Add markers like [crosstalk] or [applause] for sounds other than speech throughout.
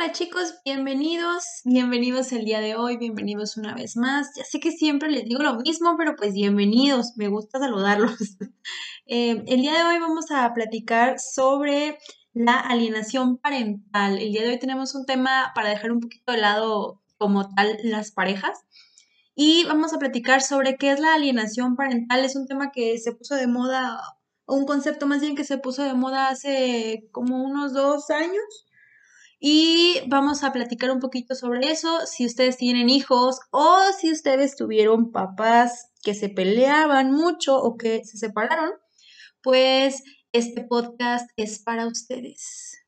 Hola chicos, bienvenidos, bienvenidos el día de hoy, bienvenidos una vez más. Ya sé que siempre les digo lo mismo, pero pues bienvenidos, me gusta saludarlos. [laughs] Eh, el día de hoy vamos a platicar sobre la alienación parental. El día de hoy tenemos un tema para dejar un poquito de lado como tal las parejas y vamos a platicar sobre qué es la alienación parental. Es un tema que se puso de moda, un concepto más bien que se puso de moda hace como unos dos años y vamos a platicar un poquito sobre eso, si ustedes tienen hijos o si ustedes tuvieron papás que se peleaban mucho o que se separaron, pues este podcast es para ustedes.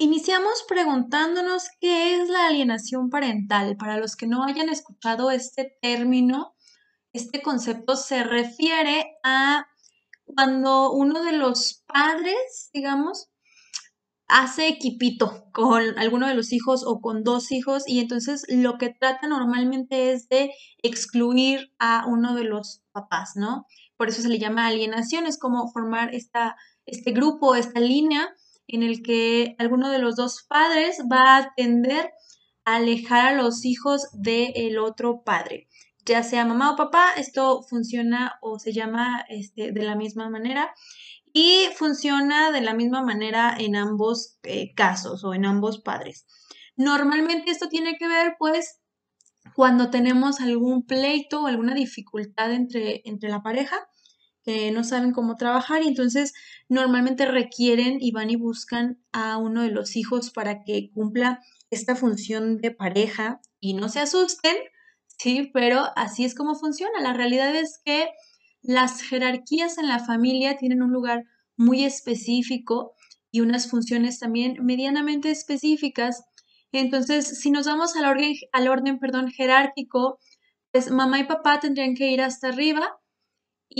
Iniciamos preguntándonos qué es la alienación parental. Para los que no hayan escuchado este término, este concepto se refiere a cuando uno de los padres, digamos, hace equipito con alguno de los hijos o con dos hijos y entonces lo que trata normalmente es de excluir a uno de los papás, ¿no? Por eso se le llama alienación, es como formar esta, este grupo, esta línea en el que alguno de los dos padres va a tender a alejar a los hijos del otro padre ya sea mamá o papá, esto funciona o se llama este, de la misma manera y funciona de la misma manera en ambos eh, casos o en ambos padres. Normalmente esto tiene que ver pues cuando tenemos algún pleito o alguna dificultad entre, entre la pareja que no saben cómo trabajar y entonces normalmente requieren y van y buscan a uno de los hijos para que cumpla esta función de pareja y no se asusten ¿sí? Pero así es como funciona. La realidad es que las jerarquías en la familia tienen un lugar muy específico y unas funciones también medianamente específicas. Entonces, si nos vamos al orden, al orden perdón, jerárquico, pues mamá y papá tendrían que ir hasta arriba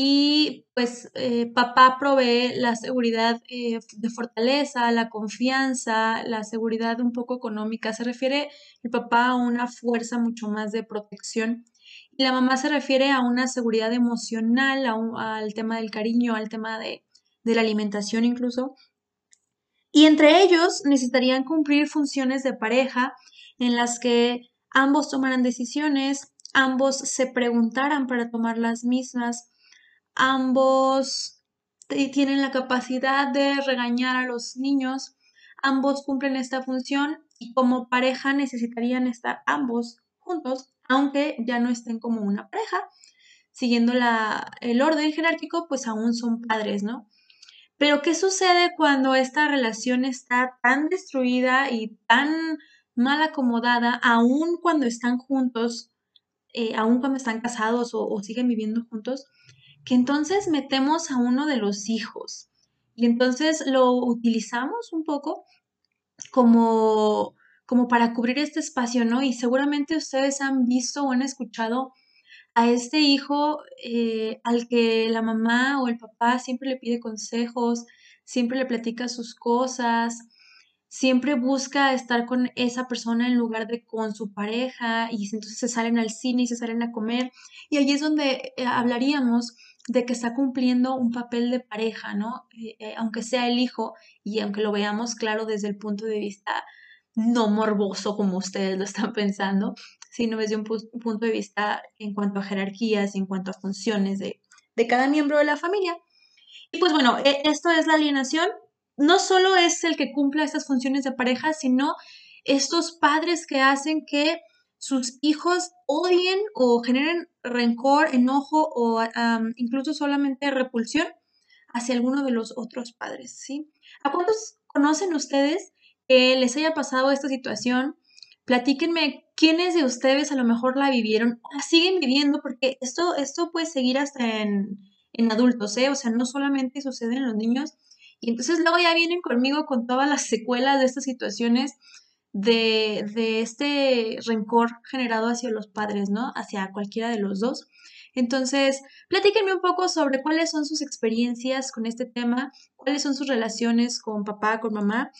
y pues eh, papá provee la seguridad eh, de fortaleza, la confianza, la seguridad un poco económica. Se refiere el papá a una fuerza mucho más de protección y la mamá se refiere a una seguridad emocional, al tema del cariño, al tema de, de la alimentación incluso. Y entre ellos necesitarían cumplir funciones de pareja en las que ambos tomaran decisiones, ambos se preguntaran para tomar las mismas, ambos tienen la capacidad de regañar a los niños, ambos cumplen esta función y como pareja necesitarían estar ambos juntos, aunque ya no estén como una pareja. Siguiendo el orden jerárquico, pues aún son padres, ¿no? Pero ¿qué sucede cuando esta relación está tan destruida y tan mal acomodada, aún cuando están juntos, eh, aún cuando están casados o siguen viviendo juntos? Que entonces metemos a uno de los hijos y entonces lo utilizamos un poco como, como para cubrir este espacio, ¿no? Y seguramente ustedes han visto o han escuchado a este hijo eh, al que la mamá o el papá siempre le pide consejos, siempre le platica sus cosas, siempre busca estar con esa persona en lugar de con su pareja y entonces se salen al cine y se salen a comer. Y allí es donde eh, hablaríamos de que está cumpliendo un papel de pareja, ¿no? Eh, eh, aunque sea el hijo y aunque lo veamos claro desde el punto de vista no morboso como ustedes lo están [laughs] pensando, sino desde un punto de vista en cuanto a jerarquías y en cuanto a funciones de, de cada miembro de la familia. Y pues bueno, e, esto es la alienación. No solo es el que cumpla estas funciones de pareja, sino estos padres que hacen que sus hijos odien o generen rencor, enojo o incluso solamente repulsión hacia alguno de los otros padres, ¿sí? ¿A cuántos conocen ustedes que les haya pasado esta situación? Platíquenme quiénes de ustedes a lo mejor la vivieron la siguen viviendo, porque esto, esto puede seguir hasta en, en adultos, ¿eh? O sea, no solamente sucede en los niños. Y entonces luego ya vienen conmigo con todas las secuelas de estas situaciones de, este rencor generado hacia los padres, ¿no? Hacia cualquiera de los dos. Entonces, platíquenme un poco sobre cuáles son sus experiencias con este tema, cuáles son sus relaciones con papá, con mamá,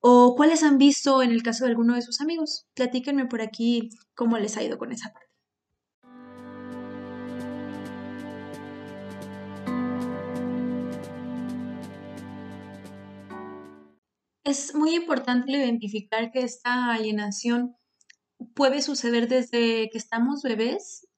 o cuáles han visto en el caso de alguno de sus amigos. Platíquenme por aquí cómo les ha ido con esa parte. Es muy importante identificar que esta alienación puede suceder desde que estamos bebés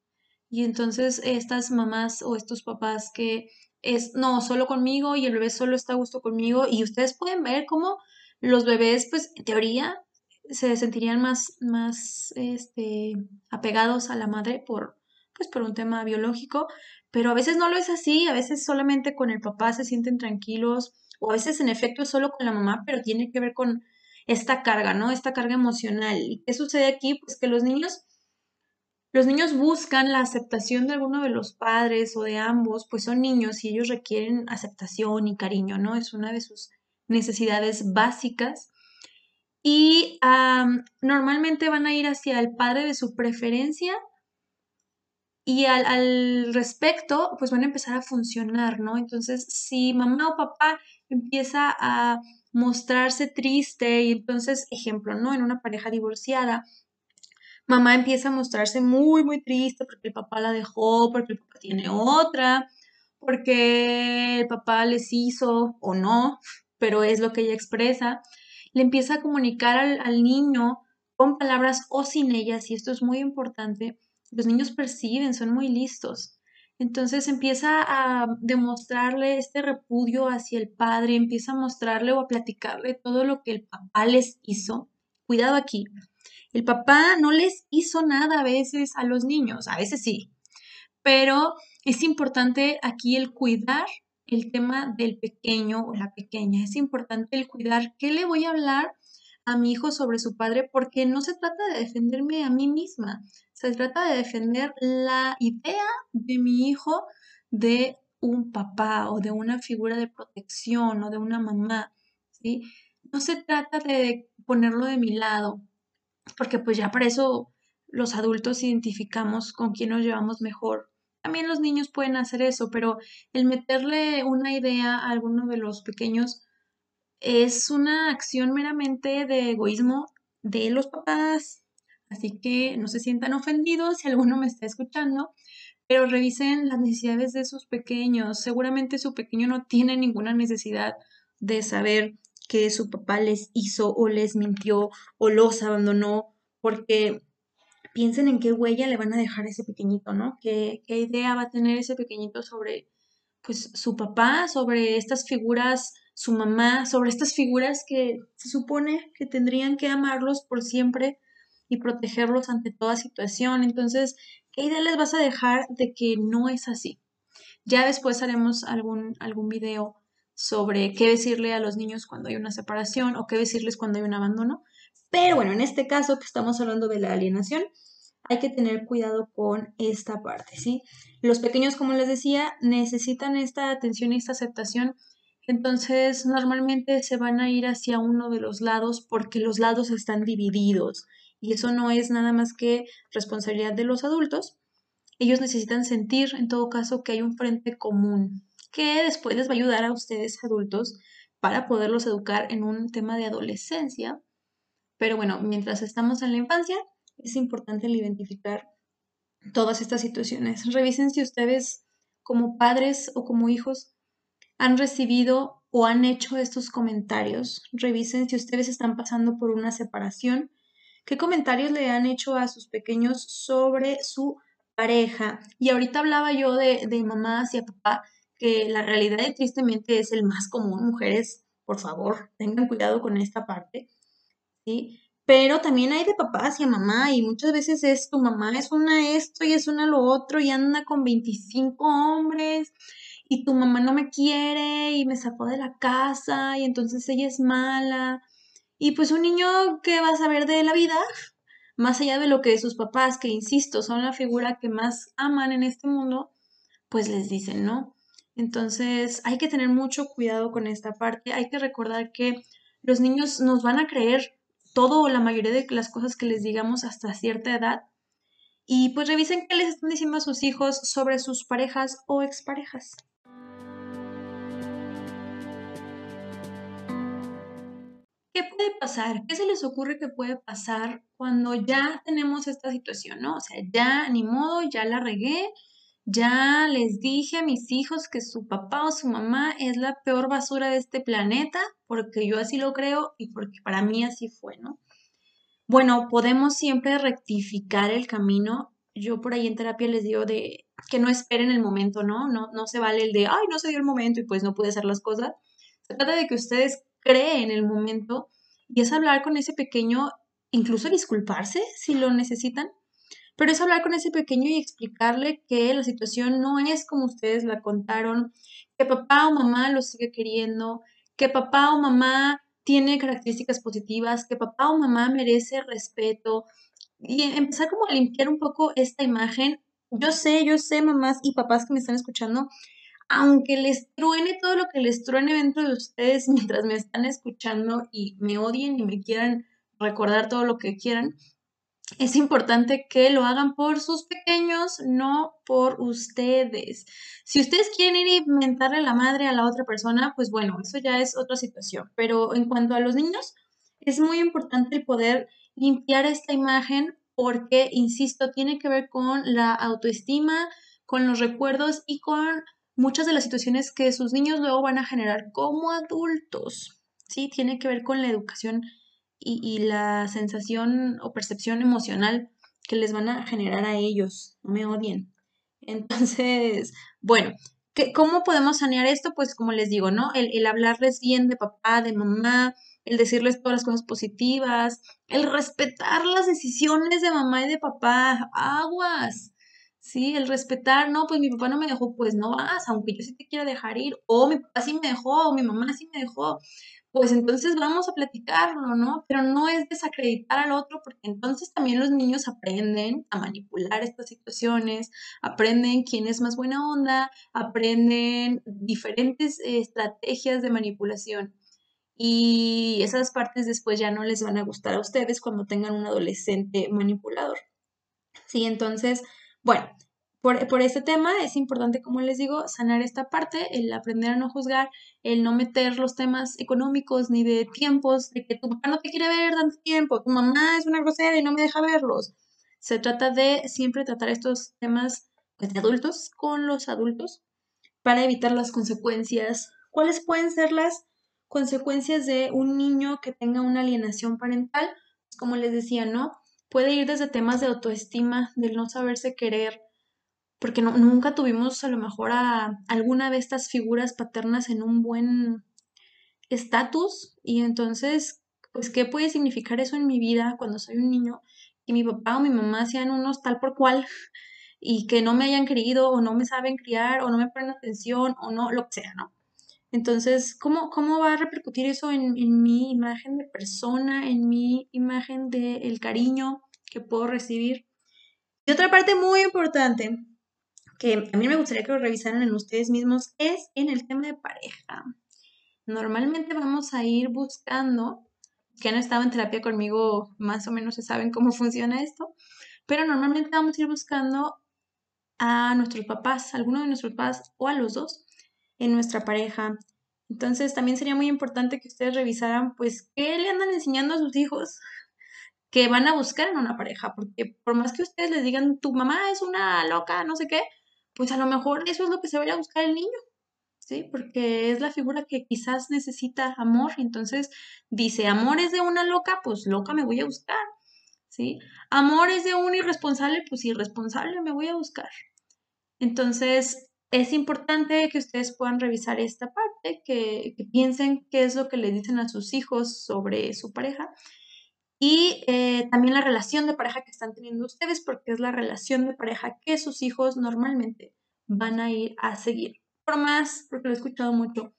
y entonces estas mamás o estos papás que es, no, solo conmigo y el bebé solo está a gusto conmigo y ustedes pueden ver cómo los bebés, pues en teoría, se sentirían más, más este, apegados a la madre por, pues, por un tema biológico, pero a veces no lo es así, a veces solamente con el papá se sienten tranquilos, o a veces en efecto es solo con la mamá, pero tiene que ver con esta carga, ¿no? Esta carga emocional. ¿Y qué sucede aquí? Pues que los niños, los niños buscan la aceptación de alguno de los padres o de ambos, pues son niños y ellos requieren aceptación y cariño, ¿no? Es una de sus necesidades básicas. Y normalmente van a ir hacia el padre de su preferencia y al, respecto, pues van a empezar a funcionar, ¿no? Entonces, si mamá o papá empieza a mostrarse triste y entonces, ejemplo, ¿no? En una pareja divorciada, mamá empieza a mostrarse muy, muy triste porque el papá la dejó, porque el papá tiene otra, porque el papá les hizo o no, pero es lo que ella expresa, le empieza a comunicar al, al niño con palabras o sin ellas, y esto es muy importante, los niños perciben, son muy listos. Entonces empieza a demostrarle este repudio hacia el padre, empieza a mostrarle o a platicarle todo lo que el papá les hizo. Cuidado aquí, el papá no les hizo nada a veces a los niños, a veces sí, pero es importante aquí el cuidar el tema del pequeño o la pequeña. Es importante el cuidar qué le voy a hablar a mi hijo sobre su padre porque no se trata de defenderme a mí misma, se trata de defender la idea de mi hijo de un papá o de una figura de protección o de una mamá, ¿sí? No se trata de ponerlo de mi lado, porque pues ya para eso los adultos identificamos con quién nos llevamos mejor. También los niños pueden hacer eso, pero el meterle una idea a alguno de los pequeños es una acción meramente de egoísmo de los papás, Así que no se sientan ofendidos si alguno me está escuchando, pero revisen las necesidades de sus pequeños. Seguramente su pequeño no tiene ninguna necesidad de saber que su papá les hizo o les mintió o los abandonó, porque piensen en qué huella le van a dejar ese pequeñito, ¿no? ¿Qué, qué idea va a tener ese pequeñito sobre pues su papá, sobre estas figuras, su mamá, sobre estas figuras que se supone que tendrían que amarlos por siempre y protegerlos ante toda situación. Entonces, ¿qué idea les vas a dejar de que no es así? Ya después haremos algún, algún video sobre qué decirle a los niños cuando hay una separación o qué decirles cuando hay un abandono. Pero bueno, en este caso que estamos hablando de la alienación, hay que tener cuidado con esta parte, ¿sí? Los pequeños, como les decía, necesitan esta atención y esta aceptación. Entonces, normalmente se van a ir hacia uno de los lados porque los lados están divididos y eso no es nada más que responsabilidad de los adultos. Ellos necesitan sentir, en todo caso, que hay un frente común que después les va a ayudar a ustedes adultos para poderlos educar en un tema de adolescencia. Pero bueno, mientras estamos en la infancia, es importante identificar todas estas situaciones. Revisen si ustedes como padres o como hijos han recibido o han hecho estos comentarios. Revisen si ustedes están pasando por una separación ¿Qué comentarios le han hecho a sus pequeños sobre su pareja? Y ahorita hablaba yo de, de mamás y a papá, que la realidad tristemente es el más común. Mujeres, por favor, tengan cuidado con esta parte. ¿sí? Pero también hay de papás y a mamá, y muchas veces es tu mamá es una esto y es una lo otro, y anda con 25 hombres, y tu mamá no me quiere y me sacó de la casa, y entonces ella es mala. Y pues un niño que va a saber de la vida, más allá de lo que sus papás, que insisto, son la figura que más aman en este mundo, pues les dicen, ¿no? Entonces hay que tener mucho cuidado con esta parte, hay que recordar que los niños nos van a creer todo o la mayoría de las cosas que les digamos hasta cierta edad. Y pues revisen qué les están diciendo a sus hijos sobre sus parejas o exparejas. ¿Qué puede pasar? ¿Qué se les ocurre que puede pasar cuando ya tenemos esta situación, no? O sea, ya ni modo, ya la regué, Ya les dije a mis hijos que su papá o su mamá es la peor basura de este planeta, porque yo así lo creo y porque para mí así fue, ¿no? Bueno, podemos siempre rectificar el camino. Yo por ahí en terapia les digo de que no esperen el momento, ¿no? No, no se vale el de, ay, no se dio el momento y pues no pude hacer las cosas. Se trata de que ustedes creen el momento y es hablar con ese pequeño, incluso disculparse si lo necesitan, pero es hablar con ese pequeño y explicarle que la situación no es como ustedes la contaron, que papá o mamá lo sigue queriendo, que papá o mamá tiene características positivas, que papá o mamá merece respeto y empezar como a limpiar un poco esta imagen. Yo sé, yo sé, mamás y papás que me están escuchando, aunque les truene todo lo que les truene dentro de ustedes mientras me están escuchando y me odien y me quieran recordar todo lo que quieran, es importante que lo hagan por sus pequeños, no por ustedes. Si ustedes quieren ir a inventarle la madre a la otra persona, pues bueno, eso ya es otra situación. Pero en cuanto a los niños, es muy importante el poder limpiar esta imagen porque, insisto, tiene que ver con la autoestima, con los recuerdos y con muchas de las situaciones que sus niños luego van a generar como adultos. Sí, tiene que ver con la educación y, la sensación o percepción emocional que les van a generar a ellos. No me odien. Entonces, bueno, ¿qué, ¿cómo podemos sanear esto? Pues como les digo, ¿no? El, el hablarles bien de papá, de mamá, el decirles todas las cosas positivas, el respetar las decisiones de mamá y de papá, aguas. Sí, el respetar, no, pues mi papá no me dejó, pues no vas, aunque yo sí te quiera dejar ir, o mi papá sí me dejó, o mi mamá sí me dejó pues entonces vamos a platicarlo, ¿no? Pero no es desacreditar al otro, porque entonces también los niños aprenden a manipular estas situaciones, aprenden quién es más buena onda, aprenden diferentes estrategias de manipulación. Y esas partes después ya no les van a gustar a ustedes cuando tengan un adolescente manipulador. Sí, entonces, bueno, por, este tema es importante, como les digo, sanar esta parte, el aprender a no juzgar, el no meter los temas económicos ni de tiempos, de que tu papá no te quiere ver tanto tiempo, tu mamá es una grosera y no me deja verlos. Se trata de siempre tratar estos temas pues, de adultos con los adultos para evitar las consecuencias. ¿Cuáles pueden ser las consecuencias de un niño que tenga una alienación parental? Como les decía, ¿no? Puede ir desde temas de autoestima, del no saberse querer, porque no, nunca tuvimos a lo mejor a alguna de estas figuras paternas en un buen estatus y entonces, pues, ¿qué puede significar eso en mi vida cuando soy un niño? Que mi papá o mi mamá sean unos tal por cual y que no me hayan querido o no me saben criar o no me ponen atención o no, lo que sea, ¿no? Entonces, ¿cómo, cómo va a repercutir eso en, en mi imagen de persona, en mi imagen del cariño que puedo recibir? Y otra parte muy importante que a mí me gustaría que lo revisaran en ustedes mismos es en el tema de pareja. Normalmente vamos a ir buscando, que han estado en terapia conmigo, más o menos se saben cómo [laughs] funciona esto, pero normalmente vamos a ir buscando a nuestros papás, a alguno de nuestros papás o a los dos en nuestra pareja. Entonces también sería muy importante que ustedes revisaran, pues, qué le andan enseñando a sus hijos que van a buscar en una pareja, porque por más que ustedes les digan, tu mamá es una loca, no sé qué, pues a lo mejor eso es lo que se vaya a buscar el niño, ¿sí? Porque es la figura que quizás necesita amor, entonces dice, amor es de una loca, pues loca me voy a buscar, ¿sí? Amor es de un irresponsable, pues irresponsable me voy a buscar. Entonces, es importante que ustedes puedan revisar esta parte, que, que piensen qué es lo que le dicen a sus hijos sobre su pareja y eh, también la relación de pareja que están teniendo ustedes, porque es la relación de pareja que sus hijos normalmente van a ir a seguir. Por más, porque lo he escuchado mucho,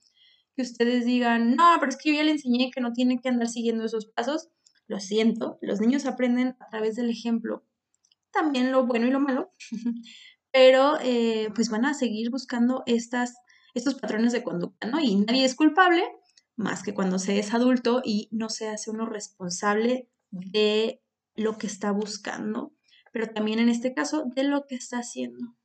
que ustedes digan, no, pero es que yo ya le enseñé que no tiene que andar siguiendo esos pasos. Lo siento, los niños aprenden a través del ejemplo, también lo bueno y lo malo, [laughs] pero eh, pues van a seguir buscando estas, estos patrones de conducta, ¿no? Y nadie es culpable, más que cuando se es adulto y no se hace uno responsable de lo que está buscando, pero también en este caso de lo que está haciendo.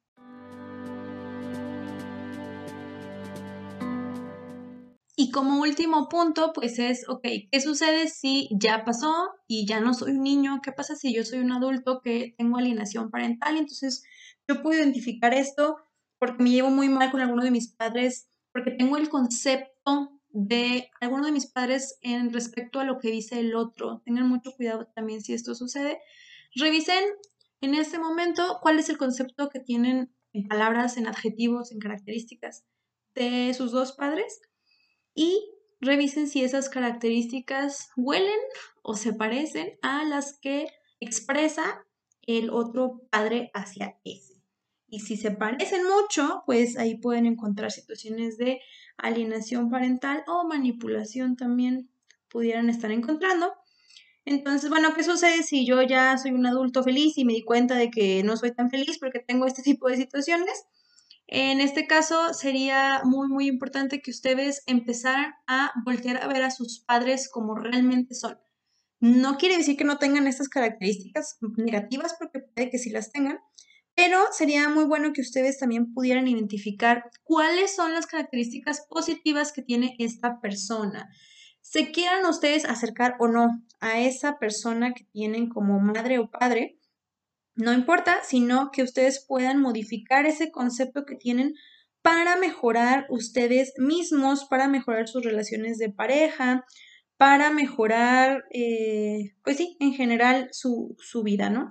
Y como último punto, pues es, ok, ¿qué sucede si ya pasó y ya no soy un niño? ¿Qué pasa si yo soy un adulto que tengo alienación parental? Entonces, yo puedo identificar esto porque me llevo muy mal con alguno de mis padres, porque tengo el concepto de alguno de mis padres en respecto a lo que dice el otro. Tengan mucho cuidado también si esto sucede. Revisen en este momento cuál es el concepto que tienen en palabras, en adjetivos, en características de sus dos padres y revisen si esas características huelen o se parecen a las que expresa el otro padre hacia ese. Y si se parecen mucho, pues ahí pueden encontrar situaciones de alienación parental o manipulación también pudieran estar encontrando. Entonces, bueno, ¿qué sucede si yo ya soy un adulto feliz y me di cuenta de que no soy tan feliz porque tengo este tipo de situaciones? En este caso sería muy, muy importante que ustedes empezaran a voltear a ver a sus padres como realmente son. No quiere decir que no tengan estas características negativas, porque puede que sí las tengan, pero sería muy bueno que ustedes también pudieran identificar cuáles son las características positivas que tiene esta persona. Se quieran ustedes acercar o no a esa persona que tienen como madre o padre, no importa, sino que ustedes puedan modificar ese concepto que tienen para mejorar ustedes mismos, para mejorar sus relaciones de pareja, para mejorar, eh, pues sí, en general su, su vida, ¿no?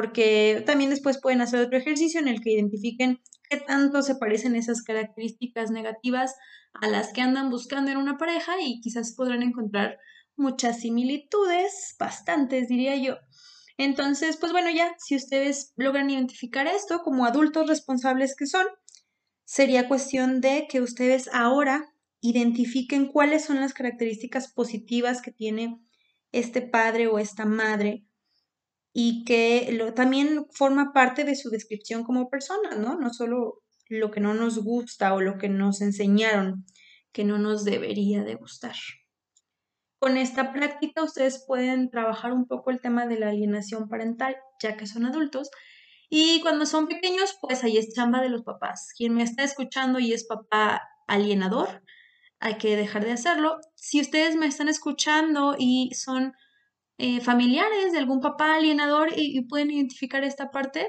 Porque también después pueden hacer otro ejercicio en el que identifiquen qué tanto se parecen esas características negativas a las que andan buscando en una pareja y quizás podrán encontrar muchas similitudes, bastantes diría yo, entonces, pues bueno, ya, si ustedes logran identificar esto como adultos responsables que son, sería cuestión de que ustedes ahora identifiquen cuáles son las características positivas que tiene este padre o esta madre y que lo, también forma parte de su descripción como persona, ¿no? No solo lo que no nos gusta o lo que nos enseñaron que no nos debería de gustar. Con esta práctica ustedes pueden trabajar un poco el tema de la alienación parental, ya que son adultos. Y cuando son pequeños, pues ahí es chamba de los papás. Quien me está escuchando y es papá alienador, hay que dejar de hacerlo. Si ustedes me están escuchando y son eh, familiares de algún papá alienador y, pueden identificar esta parte,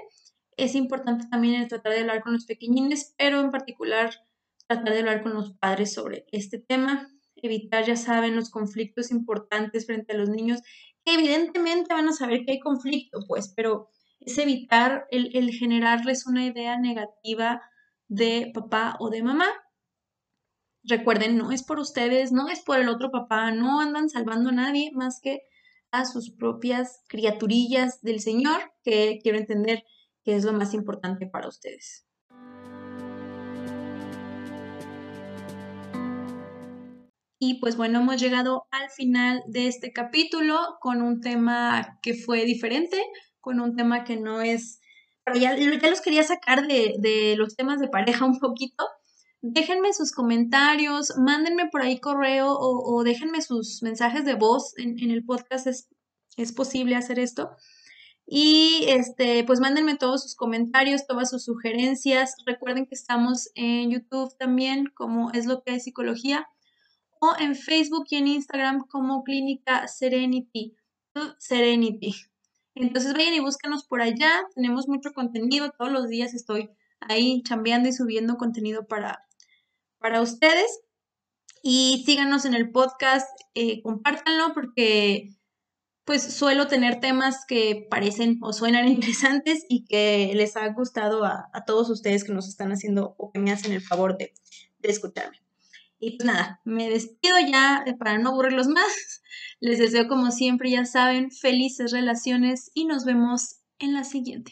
es importante también tratar de hablar con los pequeñines, pero en particular tratar de hablar con los padres sobre este tema evitar, ya saben, los conflictos importantes frente a los niños, que evidentemente van a saber que hay conflicto, pues, pero es evitar el, el generarles una idea negativa de papá o de mamá. Recuerden, no es por ustedes, no es por el otro papá, no andan salvando a nadie más que a sus propias criaturillas del Señor, que quiero entender que es lo más importante para ustedes. Y pues bueno, hemos llegado al final de este capítulo con un tema que fue diferente, con un tema que no es... Pero ya, ya los quería sacar de, de los temas de pareja un poquito. Déjenme sus comentarios, mándenme por ahí correo o, déjenme sus mensajes de voz. En, en el podcast es, es posible hacer esto. Y este, pues mándenme todos sus comentarios, todas sus sugerencias. Recuerden que estamos en YouTube también, como es lo que es psicología o en Facebook y en Instagram como Clínica Serenity. Serenity. Entonces vayan y búscanos por allá. Tenemos mucho contenido. Todos los días estoy ahí chambeando y subiendo contenido para, para ustedes. Y síganos en el podcast, eh, compártanlo porque pues suelo tener temas que parecen o suenan [laughs] interesantes y que les ha gustado a, todos ustedes que nos están haciendo o que me hacen el favor de escucharme. Y pues nada, me despido ya eh, para no aburrirlos más. [laughs] Les deseo como siempre, ya saben, felices relaciones y nos vemos en la siguiente.